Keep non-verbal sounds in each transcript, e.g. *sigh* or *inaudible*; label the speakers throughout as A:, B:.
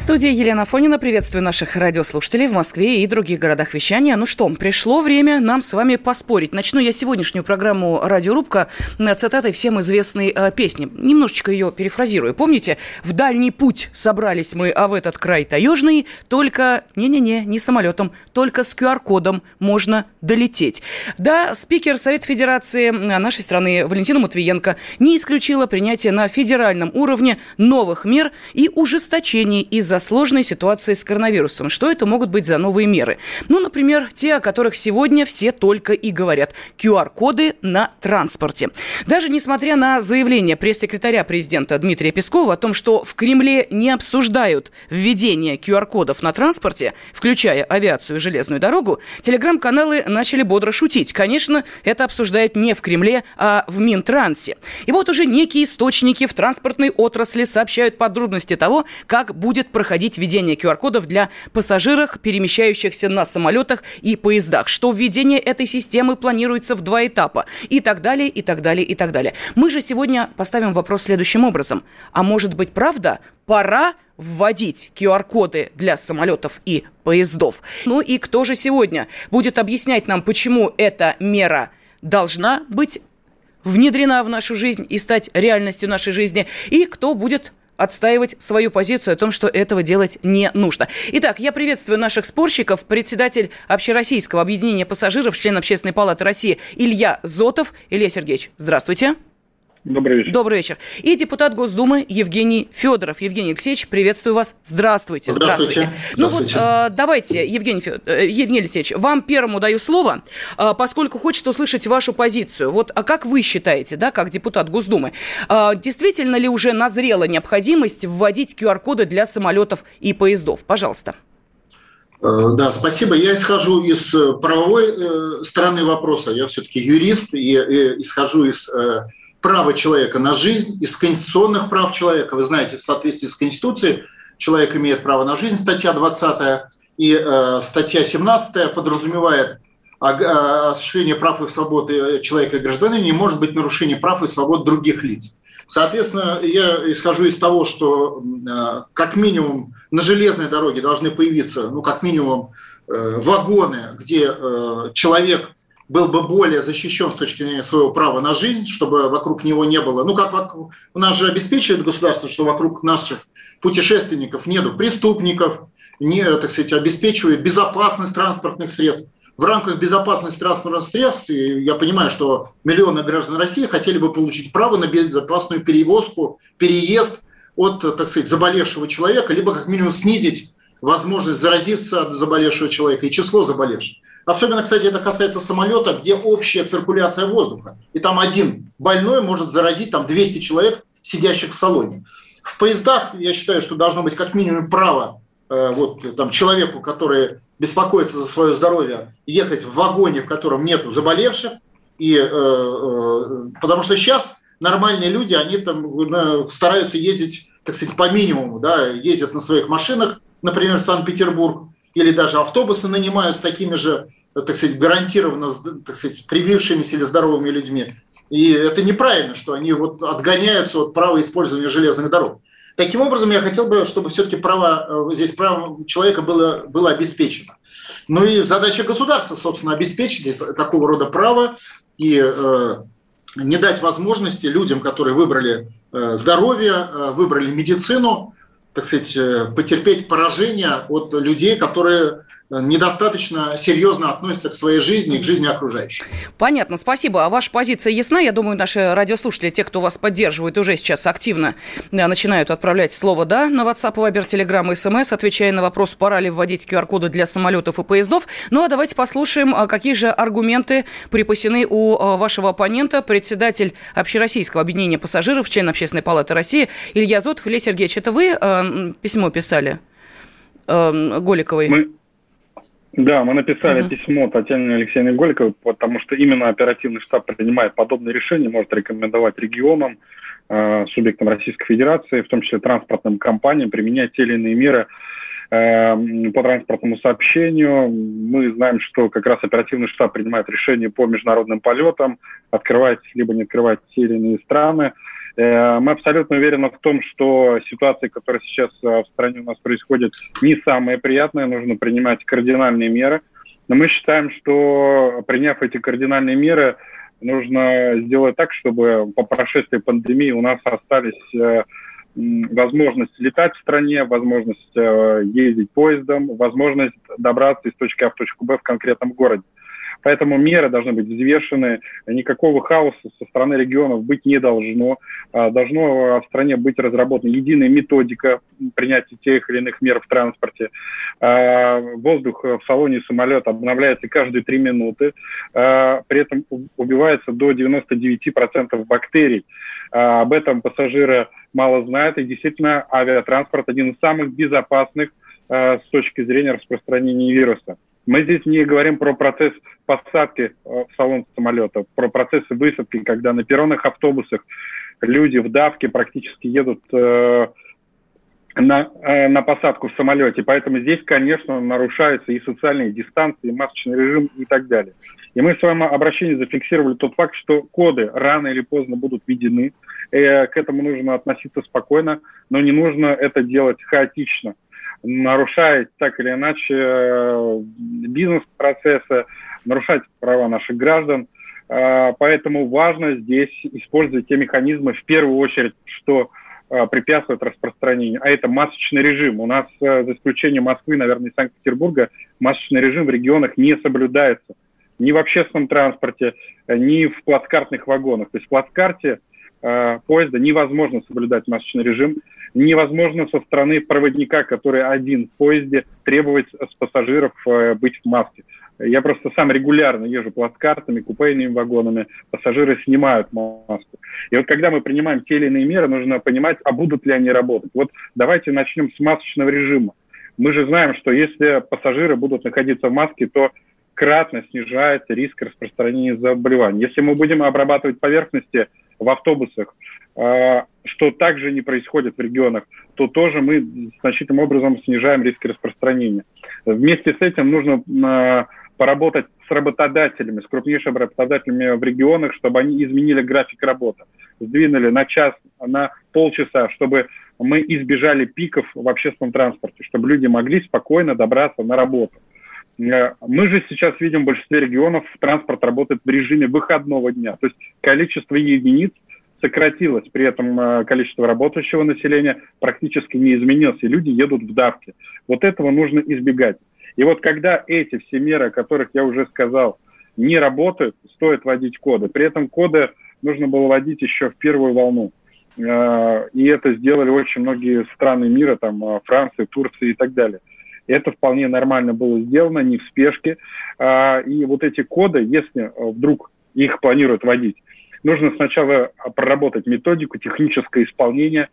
A: студии Елена Фонина. Приветствую наших радиослушателей в Москве и других городах вещания. Ну что, пришло время нам с вами поспорить. Начну я сегодняшнюю программу «Радиорубка» цитатой всем известной э, песни. Немножечко ее перефразирую. Помните, в дальний путь собрались мы, а в этот край таежный, только, не-не-не, не самолетом, только с QR-кодом можно долететь. Да, спикер Совета Федерации нашей страны Валентина Матвиенко не исключила принятие на федеральном уровне новых мер и ужесточений из-за сложной ситуации с коронавирусом. Что это могут быть за новые меры? Ну, например, те, о которых сегодня все только и говорят. QR-коды на транспорте. Даже несмотря на заявление пресс-секретаря президента Дмитрия Пескова о том, что в Кремле не обсуждают введение QR-кодов на транспорте, включая авиацию и железную дорогу, телеграм-каналы начали бодро шутить. Конечно, это обсуждают не в Кремле, а в Минтрансе. И вот уже некие источники в транспортной отрасли сообщают подробности того, как будет проходить проходить введение QR-кодов для пассажиров, перемещающихся на самолетах и поездах, что введение этой системы планируется в два этапа и так далее, и так далее, и так далее. Мы же сегодня поставим вопрос следующим образом. А может быть, правда, пора вводить QR-коды для самолетов и поездов? Ну и кто же сегодня будет объяснять нам, почему эта мера должна быть внедрена в нашу жизнь и стать реальностью нашей жизни, и кто будет отстаивать свою позицию о том, что этого делать не нужно. Итак, я приветствую наших спорщиков. Председатель Общероссийского объединения пассажиров, член Общественной палаты России Илья Зотов. Илья Сергеевич, здравствуйте.
B: Добрый вечер.
A: Добрый вечер. И депутат Госдумы Евгений Федоров. Евгений Алексеевич, приветствую вас. Здравствуйте.
B: Здравствуйте.
A: Здравствуйте. Ну вот, э, давайте, Евгений, Федор, э, Евгений Алексеевич, вам первому даю слово, э, поскольку хочет услышать вашу позицию. Вот, а как вы считаете, да, как депутат Госдумы, э, действительно ли уже назрела необходимость вводить QR-коды для самолетов и поездов? Пожалуйста.
B: Э, да, спасибо. Я исхожу из э, правовой стороны вопроса. Я все-таки юрист и, исхожу из права человека на жизнь, из конституционных прав человека. Вы знаете, в соответствии с Конституцией человек имеет право на жизнь, статья 20, и э, статья 17 подразумевает осуществление прав и свобод человека и гражданина не может быть нарушение прав и свобод других лиц. Соответственно, я исхожу из того, что э, как минимум на железной дороге должны появиться, ну, как минимум, э, вагоны, где э, человек был бы более защищен с точки зрения своего права на жизнь, чтобы вокруг него не было. Ну, как у нас же обеспечивает государство, что вокруг наших путешественников нету преступников, не, так сказать, обеспечивает безопасность транспортных средств. В рамках безопасности транспортных средств, я понимаю, что миллионы граждан России хотели бы получить право на безопасную перевозку, переезд от, так сказать, заболевшего человека, либо как минимум снизить возможность заразиться от заболевшего человека и число заболевших. Особенно, кстати, это касается самолета, где общая циркуляция воздуха. И там один больной может заразить там 200 человек, сидящих в салоне. В поездах, я считаю, что должно быть как минимум право э, вот, там, человеку, который беспокоится за свое здоровье, ехать в вагоне, в котором нет заболевших. И, э, э, потому что сейчас нормальные люди, они там стараются ездить, так сказать, по минимуму, да, ездят на своих машинах, например, в Санкт-Петербург, или даже автобусы нанимают с такими же, так сказать, гарантированно, так сказать, привившимися или здоровыми людьми. И это неправильно, что они вот отгоняются от права использования железных дорог. Таким образом, я хотел бы, чтобы все-таки право, э, здесь право человека было, было обеспечено. Ну и задача государства, собственно, обеспечить такого рода право и э, не дать возможности людям, которые выбрали э, здоровье, э, выбрали медицину, так сказать, э, потерпеть поражение от людей, которые недостаточно серьезно относятся к своей жизни и к жизни окружающих.
A: Понятно, спасибо. А ваша позиция ясна? Я думаю, наши радиослушатели, те, кто вас поддерживает, уже сейчас активно да, начинают отправлять слово «да» на WhatsApp, Viber, Telegram и SMS, отвечая на вопрос, пора ли вводить QR-коды для самолетов и поездов. Ну а давайте послушаем, а, какие же аргументы припасены у а, вашего оппонента, председатель Общероссийского объединения пассажиров, член Общественной палаты России Илья Зотов. Илья Сергеевич, это вы э, письмо писали э, Голиковой?
C: Мы, Да, мы написали uh-huh. письмо Татьяне Алексеевне Голиковой, потому что именно оперативный штаб принимает подобные решения, может рекомендовать регионам, э, субъектам Российской Федерации, в том числе транспортным компаниям, применять те или иные меры э, по транспортному сообщению. Мы знаем, что как раз оперативный штаб принимает решения по международным полетам, открывать либо не открывать те или иные страны. Э, мы абсолютно уверены в том, что ситуация, которая сейчас э, в стране у нас происходит, не самая приятная, нужно принимать кардинальные меры. Но мы считаем, что приняв эти кардинальные меры, нужно сделать так, чтобы по прошествии пандемии у нас остались э, возможность летать в стране, возможность ездить поездом, возможность добраться из точки А в точку Б в конкретном городе. Поэтому меры должны быть взвешены, никакого хаоса со стороны регионов быть не должно. А, должно в стране быть разработана единая методика принятия тех или иных мер в транспорте. А, воздух в салоне самолета обновляется каждые три минуты. А, при этом убивается до 99% бактерий. Об этом пассажиры мало знают. И действительно, авиатранспорт один из самых безопасных с точки зрения распространения вируса. Мы здесь не говорим про процесс посадки э, в салон самолета, про процессы высадки, когда на перронных автобусах люди в давке практически едут э, на, э, на посадку в самолете. Поэтому здесь, конечно, нарушаются и социальные дистанции, и масочный режим и так далее. И мы в своем обращении зафиксировали тот факт, что коды рано или поздно будут введены. Э, к этому нужно относиться спокойно, но не нужно это делать хаотично нарушает так или иначе э, бизнес-процессы, нарушать права наших граждан. Э, поэтому важно здесь использовать те механизмы, в первую очередь, что э, препятствует распространению, а это масочный режим. У нас, за исключением Москвы, наверное, и Санкт-Петербурга, масочный режим в регионах не соблюдается ни в общественном транспорте, ни в плацкартных вагонах. То есть в плацкарте поезда невозможно соблюдать масочный режим невозможно со стороны проводника, который один в поезде, требовать с пассажиров э, быть в маске. Я просто сам регулярно езжу плацкартами, купейными вагонами, пассажиры снимают маску. И вот когда мы принимаем те или иные меры, нужно понимать, а будут ли они работать. Вот давайте начнем с масочного режима. Мы же знаем, что если пассажиры будут находиться в маске, то кратно снижается риск распространения заболеваний. Если мы будем обрабатывать поверхности в автобусах, а, что также не происходит в регионах, то тоже мы значительным образом снижаем риски распространения. Вместе с этим нужно а, поработать с работодателями, с крупнейшими работодателями в регионах, чтобы они изменили график работы, сдвинули на час, на полчаса, чтобы мы избежали пиков в общественном транспорте, чтобы люди могли спокойно добраться на работу. А, мы же сейчас видим в большинстве регионов транспорт работает в режиме выходного дня, то есть количество единиц – сократилось, при этом э, количество работающего населения практически не изменилось, и люди едут в давке. Вот этого нужно избегать. И вот когда эти все меры, о которых я уже сказал, не работают, стоит вводить коды. При этом коды нужно было вводить еще в первую волну. Э, и это сделали очень многие страны мира, там э, Франция, Турция и так далее. Это вполне нормально было сделано, не в спешке. И вот эти коды, если вдруг их планируют вводить, нужно сначала проработать методику, техническое исполнение,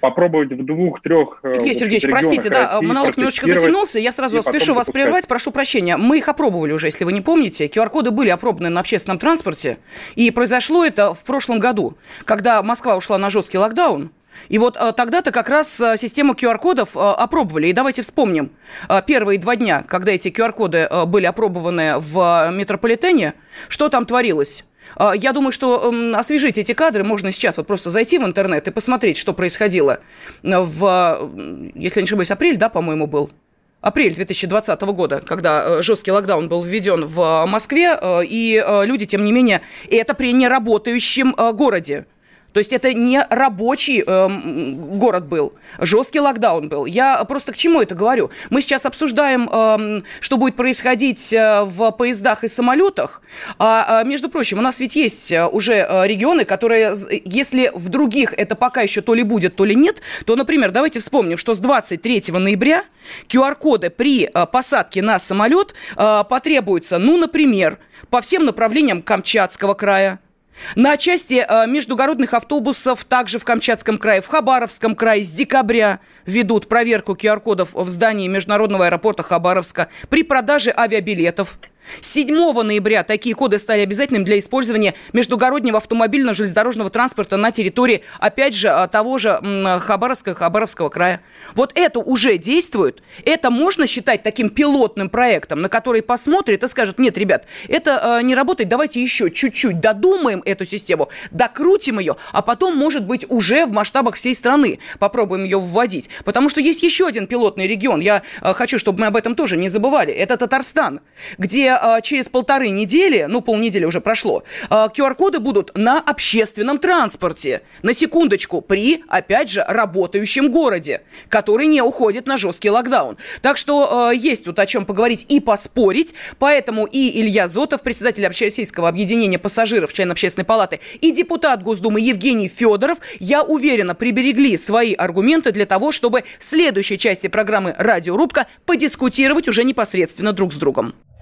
C: попробовать в двух-трех...
A: Э, Евгений Сергеевич, простите, да, монолог немножечко затянулся, я сразу спешу вас запускать. прервать, прошу прощения. Мы их опробовали уже, если вы не помните. QR-коды были опробованы на общественном транспорте, и произошло это в прошлом году, когда Москва ушла на жесткий локдаун, и вот а, тогда-то как раз а, систему QR-кодов а, опробовали. И давайте вспомним первые два дня, когда эти QR-коды были опробованы в метрополитене, что там творилось. Я думаю, что освежить эти кадры можно сейчас вот просто зайти в интернет и посмотреть, что происходило в, если не ошибаюсь, апрель, да, по-моему, был? апрель 2020 года, когда э, жесткий локдаун был введен в Москве, э, и э, люди, тем не менее, это при неработающем городе. То есть это не рабочий э, город был, жесткий локдаун был. Я просто к чему это говорю? Мы сейчас обсуждаем, э, что будет происходить э, в поездах и самолетах. А, а, между прочим, у нас ведь есть э, уже э, регионы, которые, если в других это пока еще то ли будет, то ли нет, то, например, давайте вспомним, что с 23 ноября QR-коды при посадке на самолет потребуются, ну, например, по всем направлениям Камчатского края, На части э, междугородных автобусов также в Камчатском крае, в Хабаровском крае с декабря ведут проверку QR-кодов в здании Международного аэропорта Хабаровска при продаже авиабилетов. 7 ноября такие коды стали обязательными для использования междугороднего автомобильного железнодорожного транспорта на территории, опять же, а, того же Хабаровска, Хабаровского края. Вот это уже действует. Это можно считать таким пилотным проектом, на который посмотрит и скажет, нет, ребят, это э, не работает, давайте еще чуть-чуть додумаем эту систему, докрутим ее, а потом, может быть, уже в масштабах всей страны попробуем ее вводить. Потому что есть еще один пилотный регион. Я э, хочу, чтобы мы об этом тоже не забывали. Это Татарстан, где а, через полторы недели, ну, полнедели уже прошло, QR-коды а, будут на общественном транспорте. На секундочку, при, опять же, работающем городе, который не уходит на жесткий локдаун. Так что а, есть тут о чем поговорить и поспорить. Поэтому и Илья Зотов, председатель Общероссийского объединения пассажиров, член Общественной палаты, и депутат Госдумы Евгений Федоров, я уверена, приберегли свои аргументы для того, чтобы в следующей части программы «Радиорубка» подискутировать уже непосредственно друг с другом.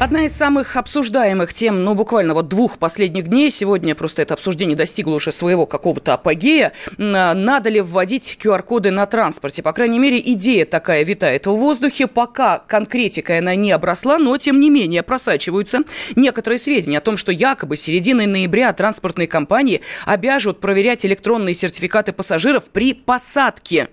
A: Одна из самых обсуждаемых тем, ну, буквально вот двух последних дней, сегодня просто это обсуждение достигло уже своего какого-то апогея, надо ли вводить QR-коды на транспорте. По крайней мере, идея такая витает в воздухе, пока конкретикой она не обросла, но, тем не менее, просачиваются некоторые сведения о том, что якобы середины ноября транспортные компании обяжут проверять электронные сертификаты пассажиров при посадке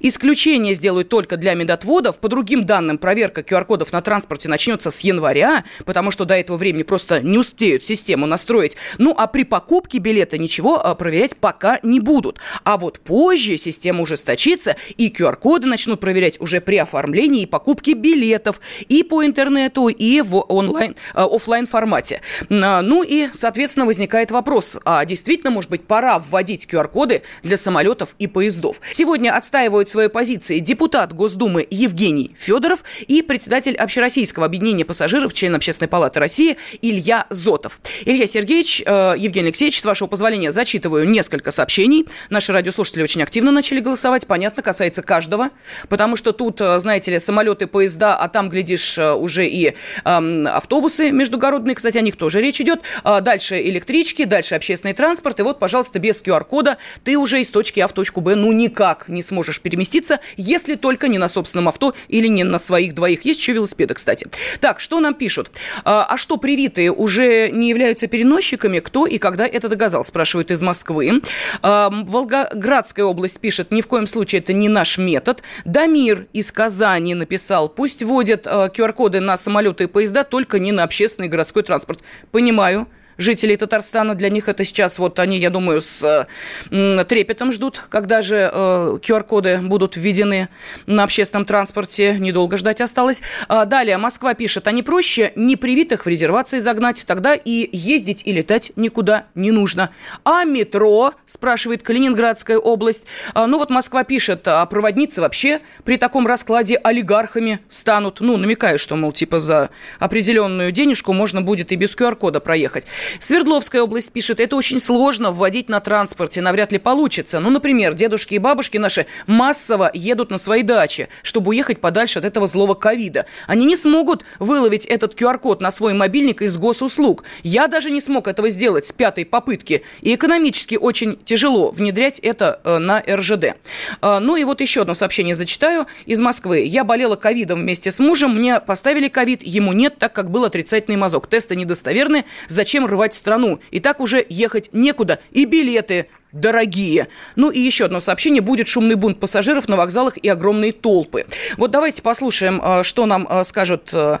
A: Исключение сделают только для медотводов. По другим данным, проверка QR-кодов на транспорте начнется с января, потому что до этого времени просто не успеют систему настроить. Ну, а при покупке билета ничего а, проверять пока не будут. А вот позже система ужесточится, и QR-коды начнут проверять уже при оформлении и покупке билетов и по интернету, и в онлайн, а, офлайн формате. Ну и, соответственно, возникает вопрос, а действительно, может быть, пора вводить QR-коды для самолетов и поездов? Сегодня отстаивается отстаивают свои позиции депутат Госдумы Евгений Федоров и председатель Общероссийского объединения пассажиров, член Общественной палаты России Илья Зотов. Илья Сергеевич, э, Евгений Алексеевич, с вашего позволения, зачитываю несколько сообщений. Наши радиослушатели очень активно начали голосовать. Понятно, касается каждого, потому что тут, э, знаете ли, самолеты, поезда, а там, глядишь, э, уже и э, автобусы междугородные, кстати, о них тоже речь идет. А дальше электрички, дальше общественный транспорт. И вот, пожалуйста, без QR-кода ты уже из точки А в точку Б ну никак не сможешь можешь переместиться, если только не на собственном авто или не на своих двоих. Есть еще велосипеды, кстати. Так, что нам пишут? А, а что привитые уже не являются переносчиками? Кто и когда это доказал? Спрашивают из Москвы. А, Волгоградская область пишет, ни в коем случае это не наш метод. Дамир из Казани написал, пусть вводят QR-коды а, на самолеты и поезда, только не на общественный городской транспорт. Понимаю жителей Татарстана. Для них это сейчас, вот они, я думаю, с э, трепетом ждут, когда же э, QR-коды будут введены на общественном транспорте. Недолго ждать осталось. А далее, Москва пишет, а не проще непривитых в резервации загнать, тогда и ездить и летать никуда не нужно. А метро, спрашивает Калининградская область. А, ну вот Москва пишет, а проводницы вообще при таком раскладе олигархами станут. Ну, намекаю, что, мол, типа за определенную денежку можно будет и без QR-кода проехать. Свердловская область пишет, это очень сложно вводить на транспорте, навряд ли получится. Ну, например, дедушки и бабушки наши массово едут на свои дачи, чтобы уехать подальше от этого злого ковида. Они не смогут выловить этот QR-код на свой мобильник из госуслуг. Я даже не смог этого сделать с пятой попытки. И экономически очень тяжело внедрять это э, на РЖД. Э, ну и вот еще одно сообщение зачитаю из Москвы. Я болела ковидом вместе с мужем, мне поставили ковид, ему нет, так как был отрицательный мазок. Тесты недостоверны. Зачем рвать страну. И так уже ехать некуда. И билеты дорогие. Ну и еще одно сообщение. Будет шумный бунт пассажиров на вокзалах и огромные толпы. Вот давайте послушаем, э, что нам э, скажут э,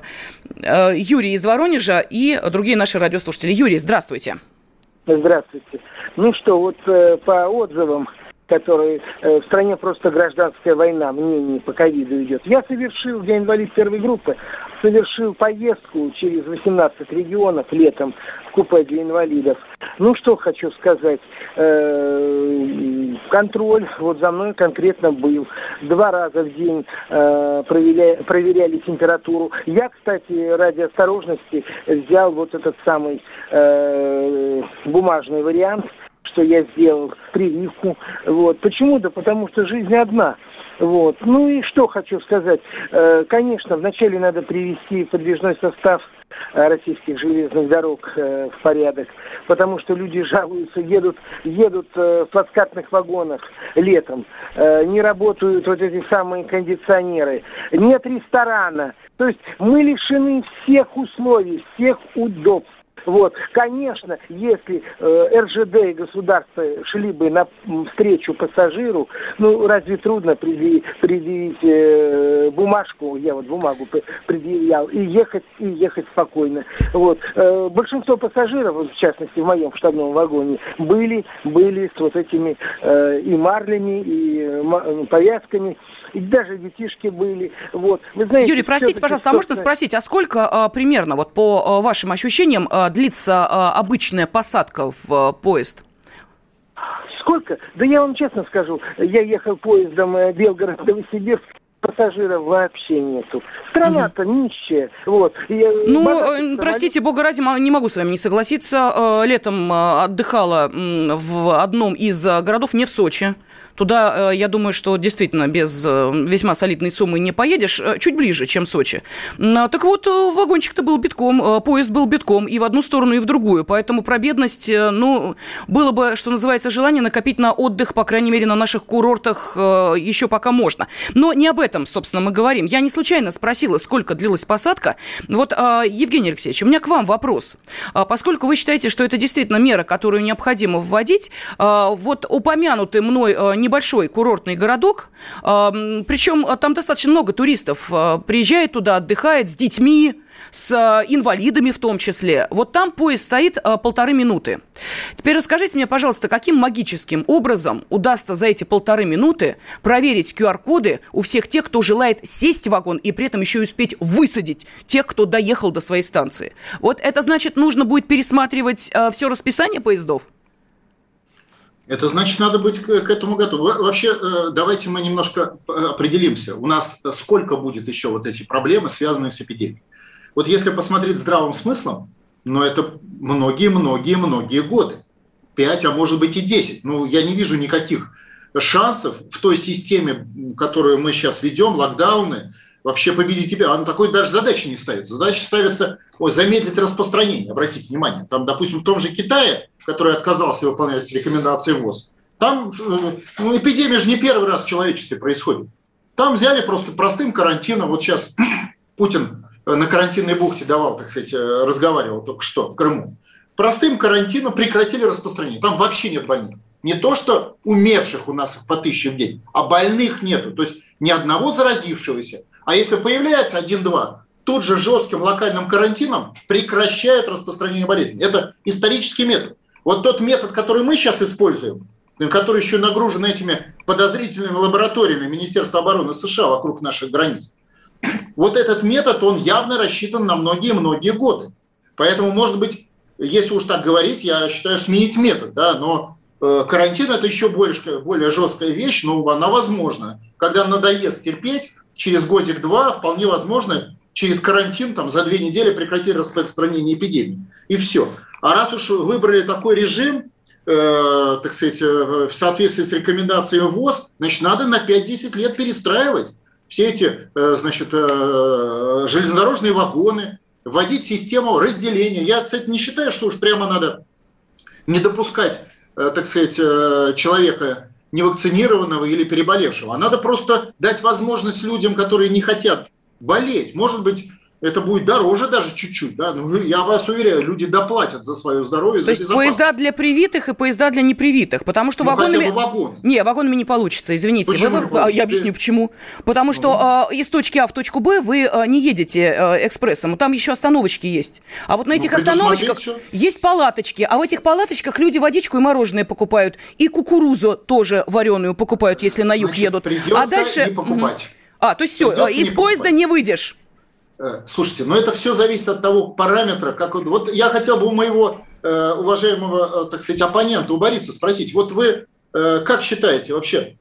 A: Юрий из Воронежа и другие наши радиослушатели. Юрий, здравствуйте.
D: Здравствуйте. Ну что, вот по отзывам который э, в стране просто гражданская война, мнение по ковиду идет. Я совершил, я инвалид первой группы, совершил поездку через 18 регионов летом в купе для инвалидов. Ну, что хочу сказать. Э, контроль вот за мной конкретно был. Два раза в день э, проверяли, проверяли температуру. Я, кстати, ради осторожности взял вот этот самый э, бумажный вариант, что я сделал прививку. Вот. Почему? Да потому что жизнь одна. Вот. Ну и что хочу сказать. Э, конечно, вначале надо привести подвижной состав э, российских железных дорог э, в порядок, потому что люди *laughs* жалуются, едут, едут в плацкартных вагонах летом, не работают вот эти самые кондиционеры, нет ресторана. То есть мы лишены всех условий, всех удобств. Вот, конечно, если э, РЖД и государство шли бы на встречу пассажиру, ну разве трудно предъявить, э, бумажку, я вот бумагу предъявлял, и ехать, и ехать спокойно. Вот, э, большинство пассажиров, в частности в моем штабном вагоне, были, были с вот этими э, и марлями, и э, повязками и даже детишки были. Вот.
A: Вы знаете, Юрий, простите, пожалуйста, а можно спросить, а сколько а, примерно, вот по а, вашим ощущениям, а, длится а, обычная посадка в а, поезд?
D: Сколько? Да я вам честно скажу, я ехал поездом э, Белгород-Новосибирск, пассажиров вообще нету. Страна-то угу. нищая. Вот.
A: Я, ну, простите, бога ради, не могу с вами не согласиться. Э, летом э, отдыхала в одном из городов, не в Сочи. Туда, э, я думаю, что действительно без э, весьма солидной суммы не поедешь, э, чуть ближе, чем Сочи. Так вот, вагончик-то был битком, поезд был битком и в одну сторону, и в другую. Поэтому про бедность, ну, было бы, что называется, желание накопить на отдых, по крайней мере, на наших курортах еще пока можно. Но не об этом, собственно, мы говорим. Я не случайно спросила, сколько длилась посадка. Вот, Евгений Алексеевич, у меня к вам вопрос. Поскольку вы считаете, что это действительно мера, которую необходимо вводить, вот упомянутый мной небольшой курортный городок, причем а, там достаточно много туристов а, приезжает туда, отдыхает с детьми, с а, инвалидами в том числе. Вот там поезд стоит полторы минуты. Теперь расскажите мне, пожалуйста, каким магическим образом удастся за эти полторы минуты проверить QR-коды у всех тех, кто желает сесть в вагон и при этом еще успеть высадить тех, кто доехал до своей станции? Вот это значит, нужно будет пересматривать все расписание поездов?
B: Это значит, надо быть к этому готовым. Вообще, э, давайте мы немножко э, определимся. У нас сколько будет еще вот эти проблемы, связанные с эпидемией? Вот если посмотреть здравым смыслом, но ну, это многие-многие-многие годы. Пять, а может быть и десять. Ну, я не вижу никаких шансов в той системе, которую мы сейчас ведем, локдауны, вообще победить тебя. Она такой даже задачи не ставится. Задача ставится ой, замедлить распространение. Обратите внимание. Там, допустим, в том же Китае который отказался выполнять рекомендации ВОЗ. Там э, ну, эпидемия же не первый раз в человечестве происходит. Там взяли просто простым карантином. Вот сейчас *clears throat* Путин э, на карантинной бухте давал, так сказать, э, разговаривал только что в Крыму. Простым карантином прекратили распространение. Там вообще нет больных. Не то, что умерших у нас по тысяче в день, а больных нету. То есть ни одного заразившегося. А если появляется один-два, тут же жестким локальным карантином прекращают распространение болезни. Это исторический метод. Вот тот метод, который мы сейчас используем, который еще нагружен этими подозрительными лабораториями Министерства обороны США вокруг наших границ, вот этот метод, он явно рассчитан на многие-многие годы. Поэтому, может быть, если уж так говорить, я считаю, сменить метод, да, но э, карантин это еще больше, более жесткая вещь, но она возможна. Когда надоест терпеть, через годик-два вполне возможно через карантин там, за две недели прекратить распространение эпидемии. И все. А раз уж выбрали такой режим, э, так сказать, э, в соответствии с рекомендациями ВОЗ, значит, надо на 5-10 лет перестраивать все эти, э, значит, э, железнодорожные вагоны, вводить систему разделения. Я, кстати, не считаю, что уж прямо надо не допускать, э, так сказать, э, человека невакцинированного или переболевшего. А надо просто дать возможность людям, которые не хотят болеть. Может быть, это будет дороже даже чуть-чуть, да, ну, я вас уверяю, люди доплатят за свое здоровье,
A: То за есть поезда для привитых и поезда для непривитых, потому что ну, вагонами... вагон. Не, вагонами не получится, извините. Почему вы, вы... Я объясню, почему. Потому что э, из точки А в точку Б вы э, не едете э, экспрессом, там еще остановочки есть. А вот на ну, этих ну, остановочках есть палаточки, а в этих палаточках люди водичку и мороженое покупают, и кукурузу тоже вареную покупают, если на юг Значит, едут.
B: А дальше... Не покупать.
A: А, то есть все, Придется из поезда покупать. не выйдешь.
B: Э, слушайте, но это все зависит от того параметра, как вот я хотел бы у моего э, уважаемого, э, так сказать, оппонента, у Бориса спросить, вот вы как считаете вообще,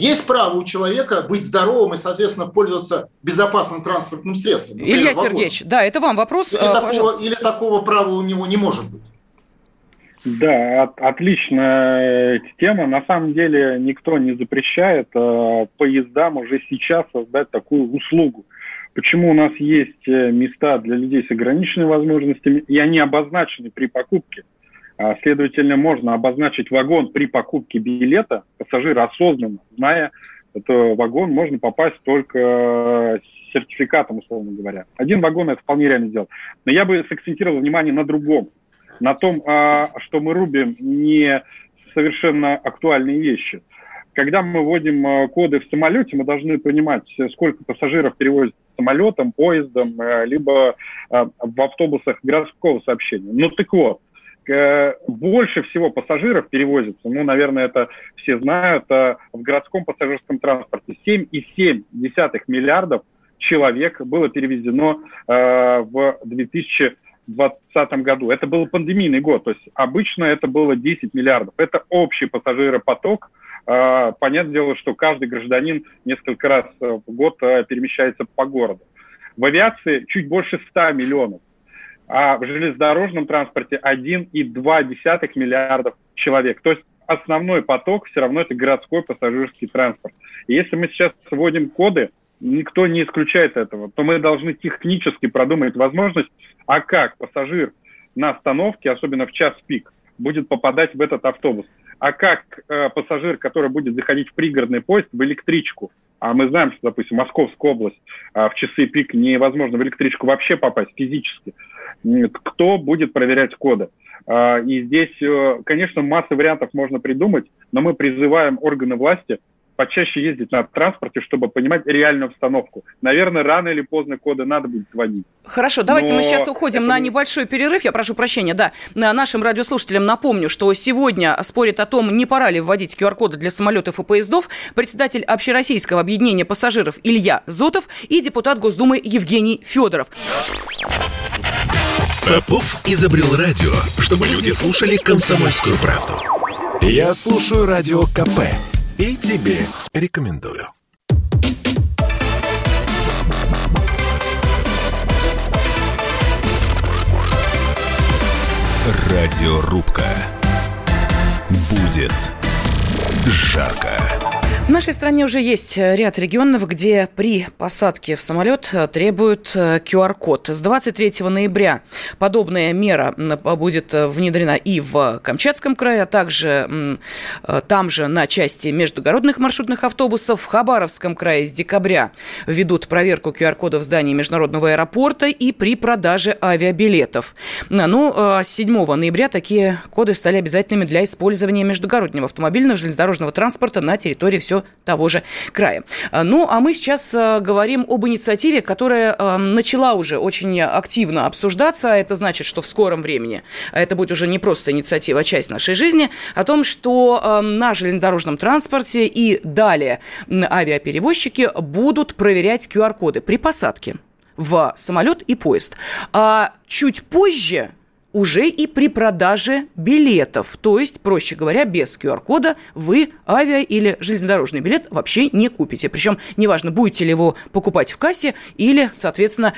B: есть право у человека быть здоровым и, соответственно, пользоваться безопасным транспортным средством?
A: Например, Илья? Сергеевич, да, это вам вопрос.
B: Или, такого, или такого права у него не может быть?
C: Да, от, отличная тема. На самом деле никто не запрещает э, поездам уже сейчас создать такую услугу. Почему у нас есть э, места для людей с ограниченными возможностями, и они обозначены при покупке. А, следовательно, можно обозначить вагон при покупке билета, пассажир осознанно, зная, что вагон можно попасть только с сертификатом, условно говоря. Один вагон это вполне реально сделать. Но я бы сакцентировал внимание на другом на том, а, что мы рубим не совершенно актуальные вещи. Когда мы вводим а, коды в самолете, мы должны понимать, сколько пассажиров перевозят самолетом, поездом, а, либо в автобусах городского сообщения. Ну так вот, больше всего пассажиров перевозится, ну, наверное, это все знают, в городском пассажирском транспорте. 7,7 миллиардов человек было перевезено в 2000 2020 году. Это был пандемийный год, то есть обычно это было 10 миллиардов. Это общий пассажиропоток. А, понятное дело, что каждый гражданин несколько раз в год а, перемещается по городу. В авиации чуть больше 100 миллионов, а в железнодорожном транспорте 1,2 миллиардов человек. То есть основной поток все равно это городской пассажирский транспорт. И если мы сейчас сводим коды, никто не исключает этого, то мы должны технически продумать возможность, а как пассажир на остановке, особенно в час пик, будет попадать в этот автобус, а как э, пассажир, который будет заходить в пригородный поезд, в электричку, а мы знаем, что, допустим, Московская область а в часы пик невозможно в электричку вообще попасть физически. Кто будет проверять коды? А, и здесь, э, конечно, масса вариантов можно придумать, но мы призываем органы власти почаще ездить на транспорте, чтобы понимать реальную обстановку. Наверное, рано или поздно коды надо будет вводить.
A: Хорошо, давайте Но мы сейчас уходим это... на небольшой перерыв. Я прошу прощения, да. Нашим радиослушателям напомню, что сегодня спорит о том, не пора ли вводить QR-коды для самолетов и поездов председатель Общероссийского объединения пассажиров Илья Зотов и депутат Госдумы Евгений Федоров.
E: Попов изобрел радио, чтобы люди слушали комсомольскую правду. Я слушаю радио КП и тебе рекомендую. Радиорубка. Будет жарко.
A: В нашей стране уже есть э, ряд регионов, где при посадке в самолет э, требуют QR-код. Э, С 23 ноября подобная мера будет внедрена и в Камчатском крае, а также там же на части междугородных маршрутных автобусов. В Хабаровском крае с декабря ведут проверку QR-кодов в здании международного аэропорта и при продаже авиабилетов. Ну, а с 7 ноября такие коды стали обязательными для использования междугороднего автомобильного железнодорожного транспорта на территории всего того же края. А, ну, а мы сейчас а, говорим об инициативе, которая а, начала уже очень активно обсуждаться. Это значит, что в скором времени, это будет уже не просто инициатива, а часть нашей жизни, о том, что на железнодорожном транспорте и далее авиаперевозчики будут проверять QR-коды при посадке в самолет и поезд. А чуть позже уже и при продаже билетов. То есть, проще говоря, без QR-кода вы авиа- или железнодорожный билет вообще не купите. Причем неважно, будете ли его покупать в кассе или, соответственно,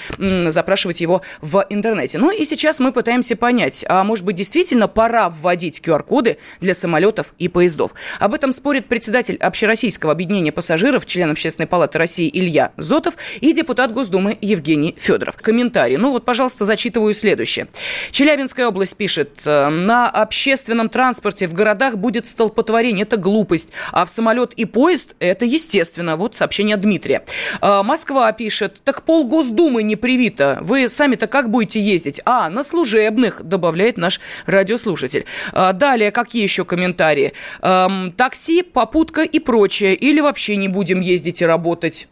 A: запрашивать его в интернете. Ну и сейчас мы пытаемся понять, а может быть действительно пора вводить QR-коды для самолетов и поездов. Об этом спорит председатель Общероссийского объединения пассажиров, член Общественной палаты России Илья Зотов и депутат Госдумы Евгений Федоров. Комментарий. Ну вот, пожалуйста, зачитываю следующее. Челябинск Челябинская область пишет, э, на общественном транспорте в городах будет столпотворение, это глупость, а в самолет и поезд это естественно. Вот сообщение Дмитрия. Э, Москва пишет, так пол Госдумы не привито, вы сами-то как будете ездить? А, на служебных, добавляет наш радиослушатель. Э, далее, какие еще комментарии? Эм, такси, попутка и прочее, или вообще не будем ездить и работать?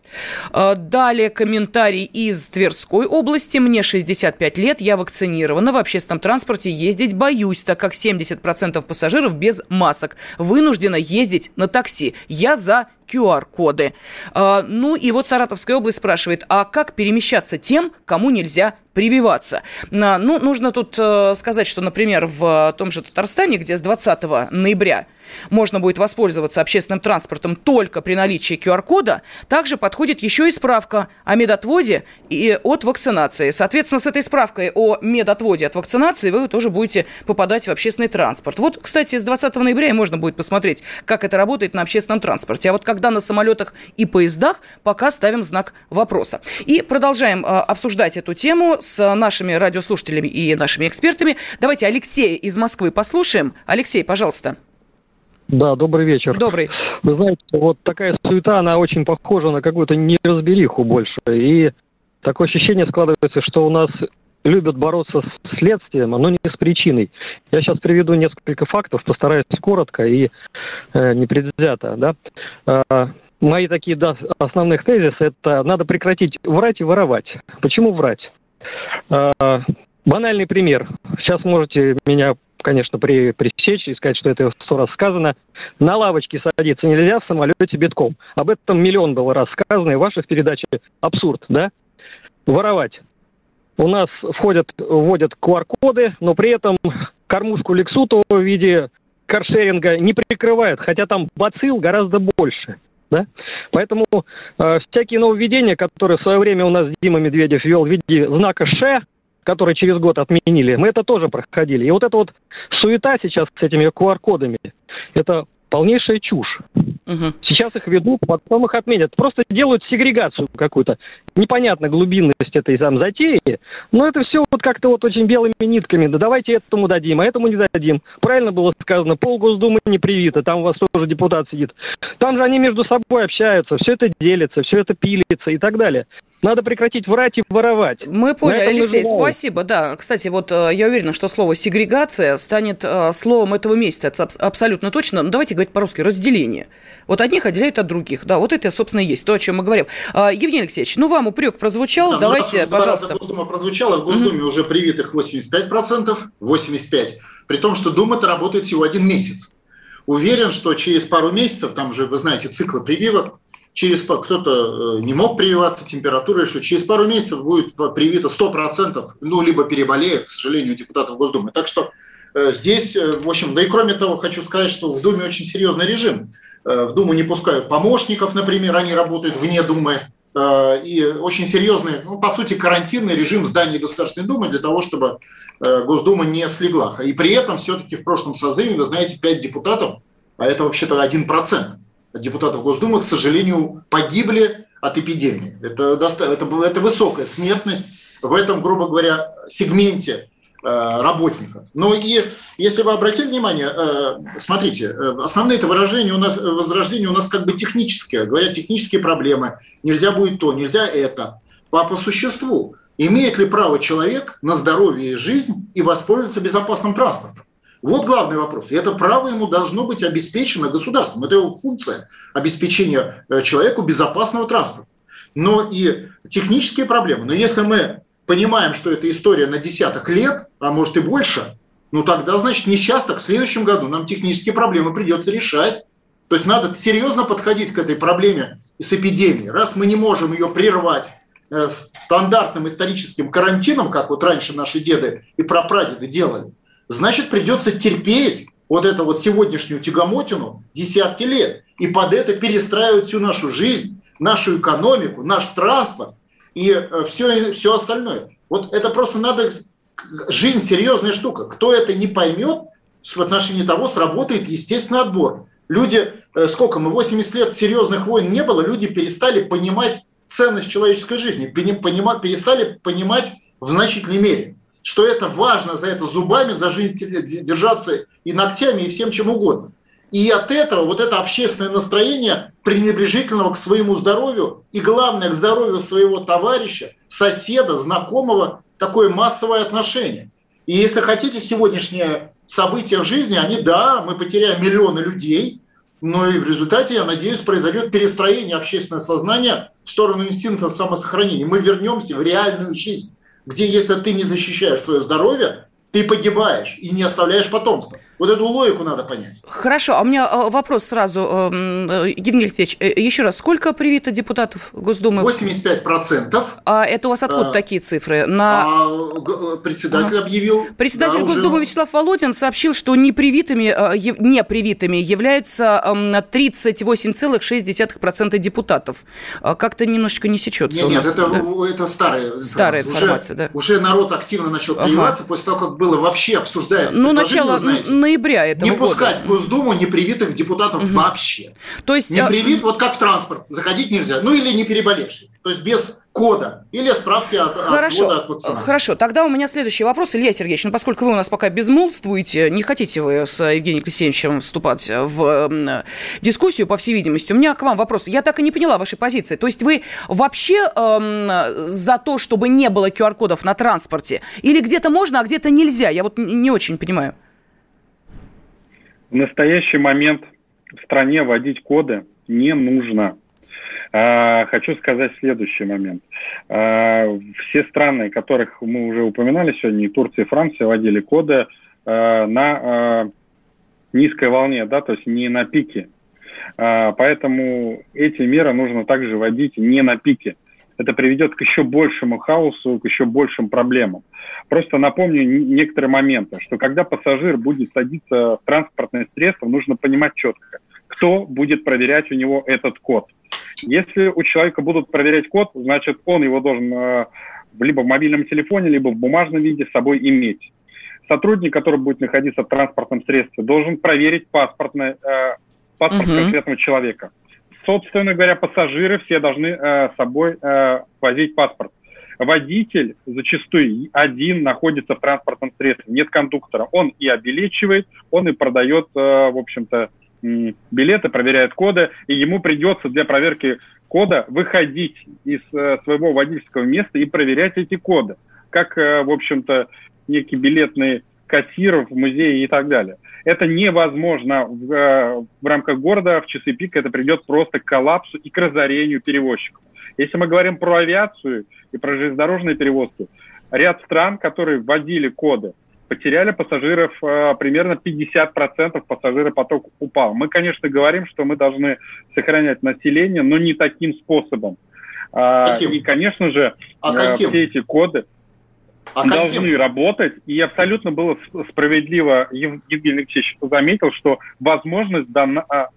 A: Далее комментарий из Тверской области. Мне 65 лет, я вакцинирована в общественном общественном транспорте ездить боюсь, так как 70% пассажиров без масок. Вынуждена ездить на такси. Я за QR-коды. А, ну и вот Саратовская область спрашивает, а как перемещаться тем, кому нельзя прививаться. Ну, нужно тут э, сказать, что, например, в том же Татарстане, где с 20 ноября можно будет воспользоваться общественным транспортом только при наличии QR-кода, также подходит еще и справка о медотводе и от вакцинации. Соответственно, с этой справкой о медотводе от вакцинации вы тоже будете попадать в общественный транспорт. Вот, кстати, с 20 ноября можно будет посмотреть, как это работает на общественном транспорте. А вот когда на самолетах и поездах, пока ставим знак вопроса. И продолжаем э, обсуждать эту тему нашими радиослушателями и нашими экспертами. Давайте Алексея из Москвы послушаем. Алексей, пожалуйста.
F: Да, добрый вечер.
A: Добрый.
F: Вы знаете, вот такая суета, она очень похожа на какую-то неразбериху больше. И такое ощущение складывается, что у нас любят бороться с следствием, но не с причиной. Я сейчас приведу несколько фактов, постараюсь коротко и э, непредвзято. Да? Э, мои такие да, основных тезисы – это надо прекратить врать и воровать. Почему врать? Э, банальный пример. Сейчас можете меня конечно, при, пресечь и сказать, что это сто раз сказано. На лавочке садиться нельзя в самолете битком. Об этом миллион было раз сказано, и в ваших передачах абсурд, да? Воровать. У нас входят, вводят QR-коды, но при этом кормушку Лексуту в виде каршеринга не прикрывают, хотя там бацил гораздо больше. Да? Поэтому э, всякие нововведения, которые в свое время у нас Дима Медведев вел в виде знака «Ш», который через год отменили, мы это тоже проходили. И вот эта вот суета сейчас с этими QR-кодами, это полнейшая чушь. Угу. Сейчас их ведут, потом их отменят. Просто делают сегрегацию какую-то. Непонятно глубинность этой там затеи, но это все вот как-то вот очень белыми нитками. Да давайте этому дадим, а этому не дадим. Правильно было сказано, пол Госдумы не привито, там у вас тоже депутат сидит. Там же они между собой общаются, все это делится, все это пилится и так далее. Надо прекратить врать и воровать.
A: Мы поняли, Алексей, спасибо. Да, кстати, вот э, я уверена, что слово сегрегация станет э, словом этого месяца. Это абсолютно точно. Ну, давайте говорить по-русски разделение. Вот одних отделяют от других. Да, вот это, собственно, и есть то, о чем мы говорим. А, Евгений Алексеевич, ну вам упрек прозвучал. Да, Давайте, ну, пожалуйста.
B: Госдума прозвучала. В Госдуме mm-hmm. уже привитых 85%, 85%. При том, что Дума-то работает всего один месяц. Уверен, что через пару месяцев, там же, вы знаете, циклы прививок, через кто-то э, не мог прививаться, температура что через пару месяцев будет привито 100%, ну, либо переболеет, к сожалению, депутатов Госдумы. Так что э, здесь, э, в общем, да и кроме того, хочу сказать, что в Думе очень серьезный режим. В Думу не пускают помощников, например, они работают вне Думы. И очень серьезный, ну, по сути, карантинный режим здания Государственной Думы для того, чтобы Госдума не слегла. И при этом все-таки в прошлом созыве, вы знаете, 5 депутатов, а это вообще-то 1%, депутатов Госдумы, к сожалению, погибли от эпидемии. Это, это, это высокая смертность в этом, грубо говоря, сегменте э, работников. Но и если вы обратили внимание, э, смотрите, э, основные это выражения у нас, возрождения у нас как бы технические, говорят технические проблемы, нельзя будет то, нельзя это. А по существу, имеет ли право человек на здоровье и жизнь и воспользоваться безопасным транспортом? Вот главный вопрос. И это право ему должно быть обеспечено государством. Это его функция обеспечения э, человеку безопасного транспорта. Но и технические проблемы. Но если мы понимаем, что это история на десяток лет, а может и больше, ну тогда, значит, не сейчас, так в следующем году нам технические проблемы придется решать. То есть надо серьезно подходить к этой проблеме с эпидемией. Раз мы не можем ее прервать э, стандартным историческим карантином, как вот раньше наши деды и прапрадеды делали, значит, придется терпеть вот эту вот сегодняшнюю тягомотину десятки лет и под это перестраивать всю нашу жизнь, нашу экономику, наш транспорт и все, э, все остальное. Вот это просто надо... Жизнь серьезная штука. Кто это не поймет, в отношении того сработает естественный отбор. Люди, э, сколько мы, 80 лет серьезных войн не было, люди перестали понимать ценность человеческой жизни, перестали понимать в значительной мере что это важно за это зубами, за жизнь держаться и ногтями, и всем чем угодно. И от этого вот это общественное настроение пренебрежительного к своему здоровью и, главное, к здоровью своего товарища, соседа, знакомого, такое массовое отношение. И если хотите, сегодняшние события в жизни, они, да, мы потеряем миллионы людей, но и в результате, я надеюсь, произойдет перестроение общественного сознания в сторону инстинкта самосохранения. Мы вернемся в реальную жизнь где если ты не защищаешь свое здоровье, ты погибаешь и не оставляешь потомства. Вот эту логику надо понять.
A: Хорошо, а у меня э, вопрос сразу, эм, э, Евгений Алексеевич, э, еще раз, сколько привито депутатов Госдумы?
B: 85%.
A: А это у вас откуда а, такие цифры? На...
B: А, председатель ага. объявил.
A: Председатель да, Госдумы уже... Вячеслав Володин сообщил, что непривитыми, непривитыми являются 38,6% эм, депутатов. А как-то немножечко не сечется
B: нет,
A: у
B: нас.
A: Нет,
B: это, да? это старая,
A: старая информация.
B: Уже,
A: да.
B: уже народ активно начал прививаться ага. после того, как было вообще обсуждается.
A: Ну, начало знаете, ноября этого
B: Не года. пускать в Госдуму непривитых депутатов угу. вообще.
A: То есть...
B: Не а, привит, вот как в транспорт, заходить нельзя. Ну или не переболевший. То есть без кода или справки от,
A: хорошо,
B: от, от вакцинации.
A: Хорошо, тогда у меня следующий вопрос, Илья Сергеевич. Ну, поскольку вы у нас пока безмолвствуете, не хотите вы с Евгением Алексеевичем вступать в дискуссию, по всей видимости, у меня к вам вопрос. Я так и не поняла вашей позиции. То есть вы вообще э, за то, чтобы не было QR-кодов на транспорте? Или где-то можно, а где-то нельзя? Я вот не очень понимаю.
C: В настоящий момент в стране вводить коды не нужно. А, хочу сказать следующий момент. А, все страны, которых мы уже упоминали сегодня, и Турция, и Франция, вводили коды а, на низкой волне, да, то есть не на пике. Поэтому эти меры нужно также вводить не на пике. Это приведет к еще большему хаосу, к еще большим проблемам. Просто напомню некоторые моменты, что когда пассажир будет садиться в транспортное средство, нужно понимать четко, кто будет проверять у него этот код. Если у человека будут проверять код, значит, он его должен э, либо в мобильном телефоне, либо в бумажном виде с собой иметь. Сотрудник, который будет находиться в транспортном средстве, должен проверить паспортный, э, паспорт uh-huh. конкретного человека. Собственно говоря, пассажиры все должны э, с собой э, возить паспорт водитель зачастую один находится в транспортном средстве, нет кондуктора. Он и обелечивает, он и продает, э, в общем-то, билеты, проверяет коды, и ему придется для проверки кода выходить из э, своего водительского места и проверять эти коды, как, э, в общем-то, некий билетный кассир в музее и так далее. Это невозможно в, в рамках города, в часы пик это придет просто к коллапсу и к разорению перевозчиков. Если мы говорим про авиацию и про железнодорожные перевозки, ряд стран, которые вводили коды, потеряли пассажиров э, примерно 50% пассажиропоток упал. Мы, конечно, говорим, что мы должны сохранять население, но не таким способом. А, каким? И, конечно же, а э, все эти коды а должны каким? работать. И абсолютно было справедливо, Евгений Алексеевич заметил, что возможность дана, а,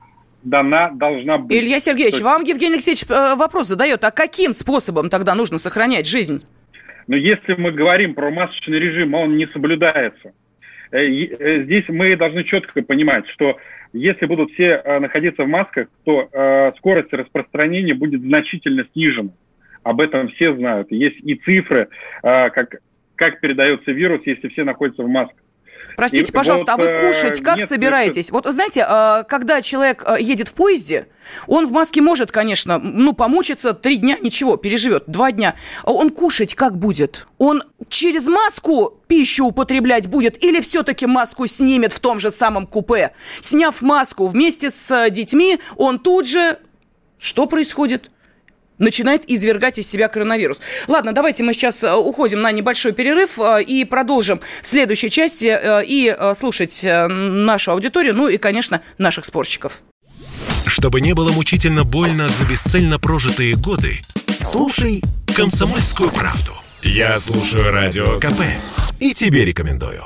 C: дана должна быть.
A: Илья Сергеевич, есть... вам Евгений Алексеевич э, вопрос задает, а каким способом тогда нужно сохранять жизнь?
C: Но если мы говорим про масочный режим, он не соблюдается. Э, э, здесь мы должны четко понимать, что если будут все находиться в масках, то скорость распространения будет значительно снижена. Об этом все знают. Есть и цифры, как, как передается вирус, если все находятся в масках.
A: Простите, и пожалуйста, вот, а вы э, кушать как нет, собираетесь? Нет. Вот знаете, э, когда человек э, едет в поезде, он в маске может, конечно, ну, помучиться, три дня, ничего, переживет, два дня. Он кушать как будет? Он через маску пищу употреблять будет или все-таки маску снимет в том же самом купе? Сняв маску вместе с детьми, он тут же... Что происходит? Начинает извергать из себя коронавирус. Ладно, давайте мы сейчас э, уходим на небольшой перерыв э, и продолжим в следующей части э, и слушать нашу аудиторию, ну и, конечно, наших спорщиков.
E: Чтобы не было мучительно больно за бесцельно прожитые годы, слушай «Комсомольскую правду». Я слушаю Радио КП и тебе рекомендую.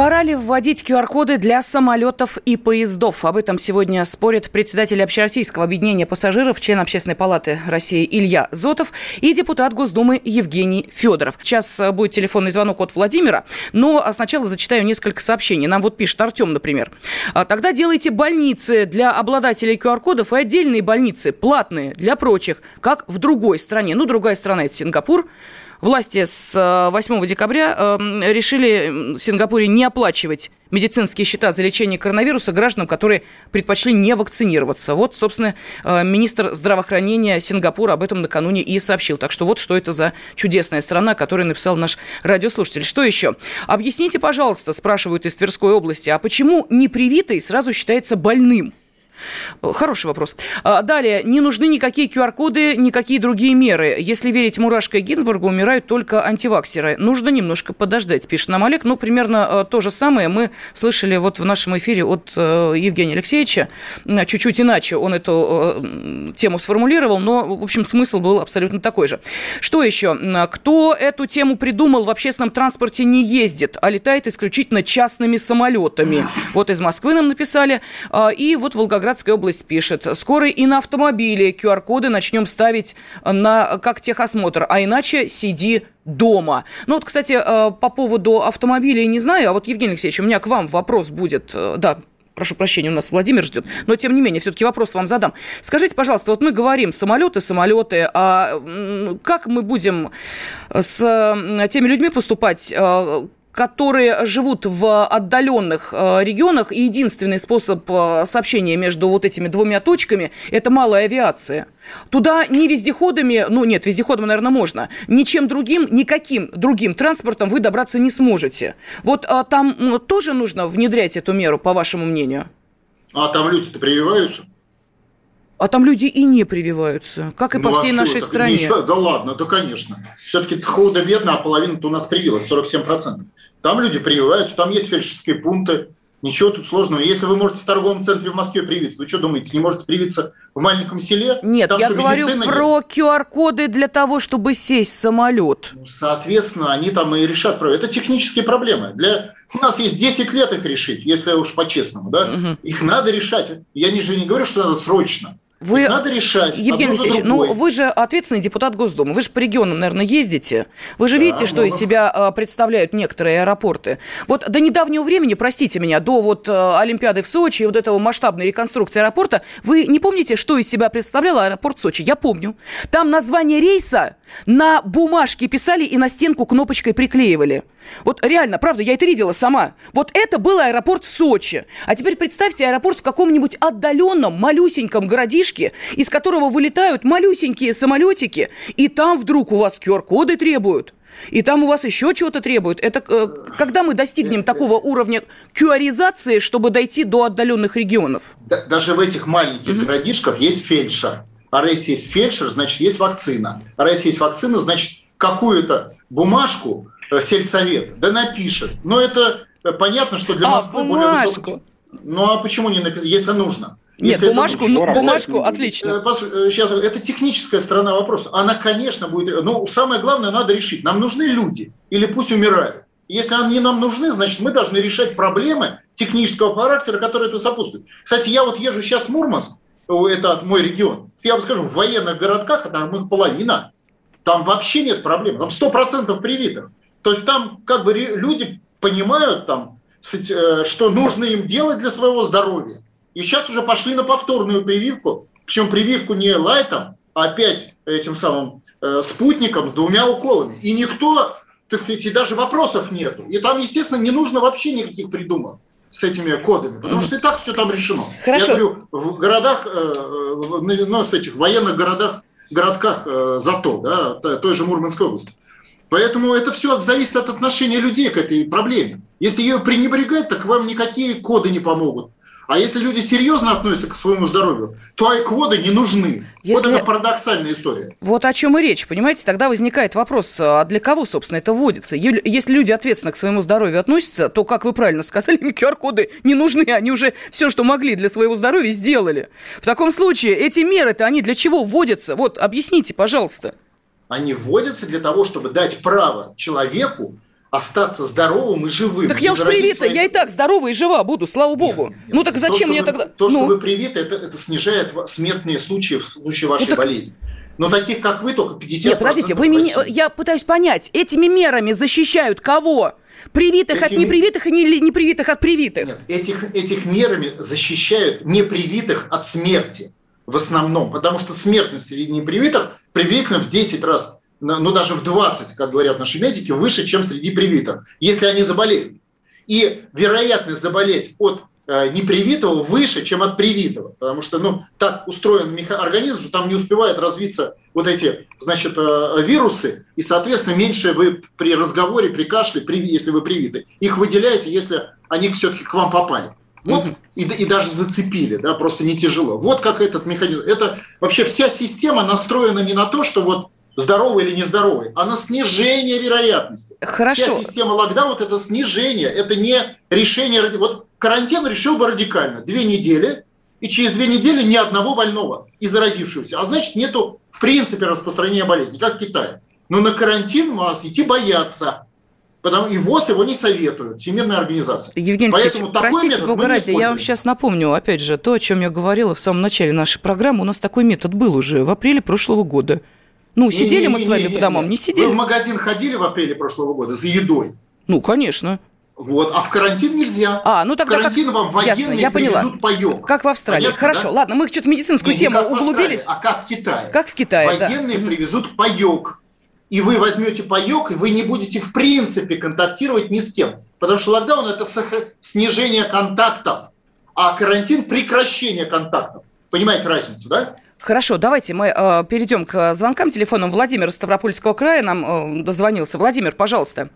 A: Пора ли вводить QR-коды для самолетов и поездов? Об этом сегодня спорят председатель Общероссийского объединения пассажиров, член Общественной палаты России Илья Зотов и депутат Госдумы Евгений Федоров. Сейчас э, будет телефонный звонок от Владимира, но сначала зачитаю несколько сообщений. Нам вот пишет Артем, например. «А тогда делайте больницы для обладателей QR-кодов и отдельные больницы, платные для прочих, как в другой стране. Ну, другая страна – это Сингапур. Власти с 8 декабря решили в Сингапуре не оплачивать медицинские счета за лечение коронавируса гражданам, которые предпочли не вакцинироваться. Вот, собственно, э, министр здравоохранения Сингапура об этом накануне и сообщил. Так что вот что это за чудесная страна, которую написал наш радиослушатель. Что еще? Объясните, пожалуйста, спрашивают из Тверской области, а почему непривитый сразу считается больным? Хороший вопрос. А, далее, не нужны никакие QR-коды, никакие другие меры. Если верить Мурашко и Гинзбургу, умирают только антиваксеры. Нужно немножко подождать, пишет нам Олег. Ну, примерно а, то же самое мы слышали вот в нашем эфире от э, Евгения Алексеевича. Чуть-чуть иначе он эту э, тему сформулировал, но, в общем, смысл был абсолютно такой же. Что еще? Кто эту тему придумал, в общественном транспорте не ездит, а летает исключительно частными самолетами. Вот из Москвы нам написали. И вот Волгоград Волгоградская область пишет, скоро и на автомобиле QR-коды начнем ставить на, как техосмотр, а иначе сиди дома. Ну вот, кстати, э, по поводу автомобилей не знаю, а вот, Евгений Алексеевич, у меня к вам вопрос будет. Э, да, прошу прощения, у нас Владимир ждет, но тем не менее, все-таки вопрос вам задам. Скажите, пожалуйста, вот мы говорим самолеты, самолеты, а как мы будем с теми людьми поступать, э, которые живут в отдаленных э, регионах, и единственный способ э, сообщения между вот этими двумя точками – это малая авиация. Туда ни вездеходами, ну нет, вездеходом, наверное, можно, ничем другим, никаким другим транспортом вы добраться не сможете. Вот а, там тоже нужно внедрять эту меру, по вашему мнению?
B: А там люди-то прививаются?
A: А там люди и не прививаются, как и ну, по всей а нашей стране. Ничего,
B: да ладно, да конечно. Все-таки худо-бедно, а половина-то у нас привилась, 47%. Там люди прививаются, там есть фельдшерские пункты. Ничего тут сложного. Если вы можете в торговом центре в Москве привиться, вы что думаете, не можете привиться в маленьком селе?
A: Нет,
B: там,
A: я говорю про QR-коды для того, чтобы сесть в самолет.
B: Ну, соответственно, они там и решат. Это технические проблемы. Для... У нас есть 10 лет их решить, если уж по-честному. Да? Угу. Их надо решать. Я же не говорю, что надо срочно.
A: Вы, надо решать. Евгений Алексеевич, ну вы же ответственный депутат Госдумы, вы же по регионам, наверное, ездите. Вы же да, видите, что из себя а, представляют некоторые аэропорты. Вот до недавнего времени, простите меня, до вот а, Олимпиады в Сочи и вот этого масштабной реконструкции аэропорта, вы не помните, что из себя представлял аэропорт Сочи? Я помню. Там название рейса на бумажке писали и на стенку кнопочкой приклеивали. Вот реально, правда, я это видела сама. Вот это был аэропорт в Сочи. А теперь представьте аэропорт в каком-нибудь отдаленном, малюсеньком городишке, из которого вылетают малюсенькие самолетики, и там вдруг у вас QR-коды требуют. И там у вас еще чего-то требуют. Это э, когда мы достигнем такого уровня QR-изации, чтобы дойти до отдаленных регионов?
B: Даже в этих маленьких mm-hmm. городишках есть фельдшер. А если есть фельдшер, значит, есть вакцина. А если есть вакцина, значит, какую-то бумажку сельсовет, да напишет. Но это э, понятно, что для а, Москвы более высокий. Ну а почему не написать, если нужно?
A: Нет, если бумажку, это, ну, бумажку, отлично.
B: Э, сейчас, это техническая сторона вопроса. Она, конечно, будет... Но самое главное надо решить. Нам нужны люди или пусть умирают. Если они нам нужны, значит, мы должны решать проблемы технического характера, которые это сопутствуют. Кстати, я вот езжу сейчас в Мурманск, это мой регион. Я вам скажу, в военных городках, там их половина, там вообще нет проблем. Там 100% привитых. То есть там как бы люди понимают, там, э, что нужно им делать для своего здоровья. И сейчас уже пошли на повторную прививку, причем прививку не лайтом, а опять этим самым э, спутником с двумя уколами. И никто, так сказать, и даже вопросов нету. И там, естественно, не нужно вообще никаких придумок с этими кодами, потому что и так все там решено. Хорошо. Я говорю, в городах, э, ну, с этих военных городах, городках зато, да, той же Мурманской области, Поэтому это все зависит от отношения людей к этой проблеме. Если ее пренебрегать, так вам никакие коды не помогут. А если люди серьезно относятся к своему здоровью, то айкоды не нужны. Если... Вот это парадоксальная история.
A: Вот о чем и речь, понимаете? Тогда возникает вопрос, а для кого, собственно, это вводится? Если люди ответственно к своему здоровью относятся, то, как вы правильно сказали, *laughs* им QR-коды не нужны. Они уже все, что могли для своего здоровья, сделали. В таком случае эти меры-то, они для чего вводятся? Вот, объясните, пожалуйста
B: они вводятся для того, чтобы дать право человеку остаться здоровым и живым.
A: Так я уж привита, свои... я и так здоровая и жива буду, слава богу. Нет, нет, ну так зачем то, мне
B: вы,
A: тогда...
B: То,
A: ну.
B: что вы привиты, это, это снижает смертные случаи в случае вашей ну, так... болезни. Но таких, как вы, только 50%.
A: Нет, подождите, вы меня, я пытаюсь понять, этими мерами защищают кого? Привитых этими... от непривитых и не, непривитых от привитых? Нет,
B: этих, этих мерами защищают непривитых от смерти в основном, потому что смертность среди непривитых приблизительно в 10 раз ну даже в 20, как говорят наши медики, выше, чем среди привитых, если они заболеют. И вероятность заболеть от Э, непривитого выше, чем от привитого. Потому что ну, так устроен организм, что там не успевают развиться вот эти значит, э, вирусы, и, соответственно, меньше вы при разговоре, при кашле, при, если вы привиты, их выделяете, если они все-таки к вам попали. Вот, угу. и, и даже зацепили, да, просто не тяжело. Вот как этот механизм. Это вообще вся система настроена не на то, что вот здоровый или нездоровый, а на снижение вероятности.
A: Хорошо.
B: Вся система локдаун – это снижение, это не решение. Вот карантин решил бы радикально. Две недели, и через две недели ни одного больного и заразившегося. А значит, нету в принципе распространения болезни, как в Китае. Но на карантин нас идти боятся. Потому и ВОЗ его не советуют, Всемирная организация.
A: Евгений Поэтому простите, бога ради, я вам сейчас напомню, опять же, то, о чем я говорила в самом начале нашей программы, у нас такой метод был уже в апреле прошлого года. Ну, не, сидели не, не, мы с вами не, по домам, не, не сидели.
B: Вы в магазин ходили в апреле прошлого года за едой?
A: Ну, конечно.
B: Вот, а в карантин нельзя.
A: А, ну тогда
B: в карантин
A: как...
B: вам военные
A: Ясно, я поняла.
B: паёк.
A: Как в Австралии. Понятно, Хорошо, да? ладно, мы что-то медицинскую не, тему не углубились.
B: а как в Китае.
A: Как в Китае,
B: Военные
A: да.
B: привезут паёк. И вы возьмете паёк, и вы не будете в принципе контактировать ни с кем. Потому что локдаун – это снижение контактов, а карантин – прекращение контактов. Понимаете разницу, да?
A: Хорошо, давайте мы э, перейдем к звонкам телефоном. Владимир из Ставропольского края нам э, дозвонился. Владимир, пожалуйста.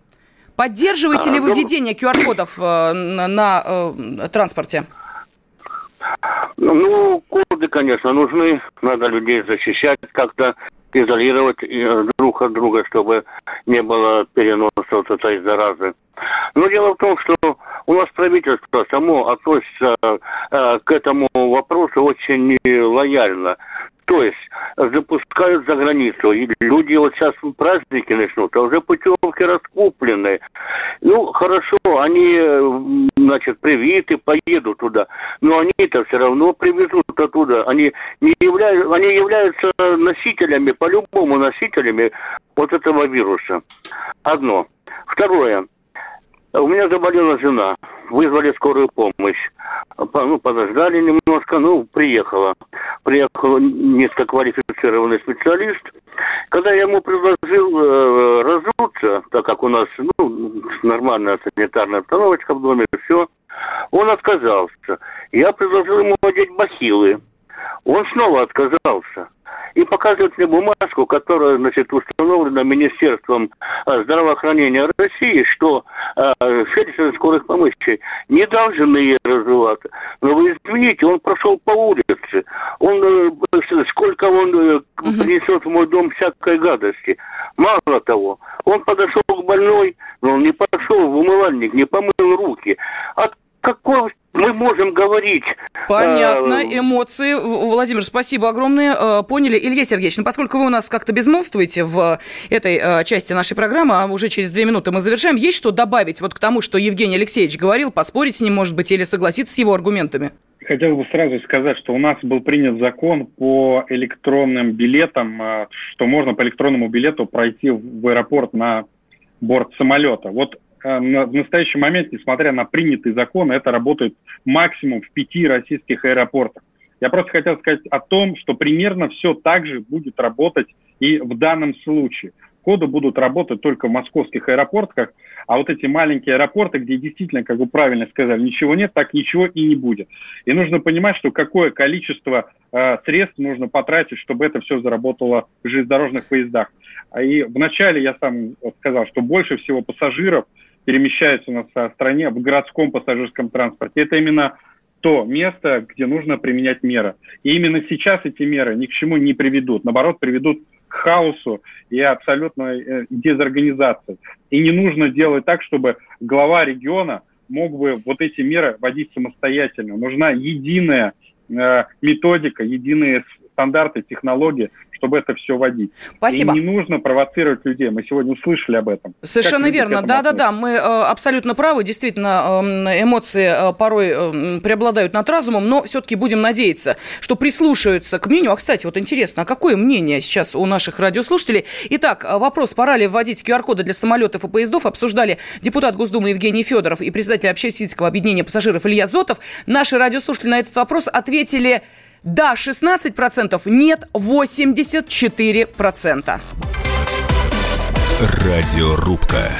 A: Поддерживаете ли вы а, введение QR-кодов э, на, на э, транспорте?
G: Ну, коды, конечно, нужны. Надо людей защищать как-то, изолировать э, друг от друга, чтобы не было переноса вот этой заразы. Но дело в том, что у нас правительство само относится э, к этому вопросу очень лояльно. То есть запускают за границу. И люди вот сейчас праздники начнут, а уже путевки раскуплены. Ну, хорошо, они, значит, привиты, поедут туда. Но они-то все равно привезут оттуда. Они, не являются, они являются носителями, по-любому носителями вот этого вируса. Одно. Второе. У меня заболела жена, вызвали скорую помощь. Ну, подождали немножко, ну, приехала. Приехал низкоквалифицированный специалист. Когда я ему предложил э, разуться, так как у нас, ну, нормальная санитарная обстановочка в доме, все, он отказался. Я предложил ему одеть бахилы. Он снова отказался и показывает мне бумажку, которая, значит, установлена Министерством э, здравоохранения России, что э, фельдшеры скорых помощи не должны развиваться. Но вы извините, он прошел по улице, он э, сколько он э, принесет в мой дом всякой гадости. Мало того, он подошел к больной, но он не пошел в умывальник, не помыл руки. От какой мы можем говорить.
A: Понятно, э, эмоции. Владимир, спасибо огромное. Э, поняли. Илья Сергеевич, ну поскольку вы у нас как-то безмолвствуете в этой э, части нашей программы, а уже через две минуты мы завершаем, есть что добавить вот к тому, что Евгений Алексеевич говорил, поспорить с ним, может быть, или согласиться с его аргументами?
C: Хотел бы сразу сказать, что у нас был принят закон по электронным билетам, что можно по электронному билету пройти в аэропорт на борт самолета. Вот в настоящий момент, несмотря на принятый закон, это работает максимум в пяти российских аэропортах. Я просто хотел сказать о том, что примерно все так же будет работать и в данном случае. Коды будут работать только в московских аэропортах, а вот эти маленькие аэропорты, где действительно, как вы правильно сказали, ничего нет, так ничего и не будет. И нужно понимать, что какое количество э, средств нужно потратить, чтобы это все заработало в железнодорожных поездах. И вначале я сам сказал, что больше всего пассажиров – перемещаются у нас в стране в городском пассажирском транспорте. Это именно то место, где нужно применять меры. И именно сейчас эти меры ни к чему не приведут, наоборот, приведут к хаосу и абсолютной э, дезорганизации. И не нужно делать так, чтобы глава региона мог бы вот эти меры вводить самостоятельно. Нужна единая э, методика, единые стандарты, технологии, чтобы это все водить.
A: Спасибо.
C: И не нужно провоцировать людей. Мы сегодня услышали об этом.
A: Совершенно верно. Да-да-да, мы э, абсолютно правы. Действительно, э, эмоции э, порой э, преобладают над разумом, но все-таки будем надеяться, что прислушаются к мнению. А, кстати, вот интересно, а какое мнение сейчас у наших радиослушателей? Итак, вопрос, пора ли вводить QR-коды для самолетов и поездов, обсуждали депутат Госдумы Евгений Федоров и председатель общественного объединения пассажиров Илья Зотов. Наши радиослушатели на этот вопрос ответили да, 16%, нет, 84%.
H: Радиорубка.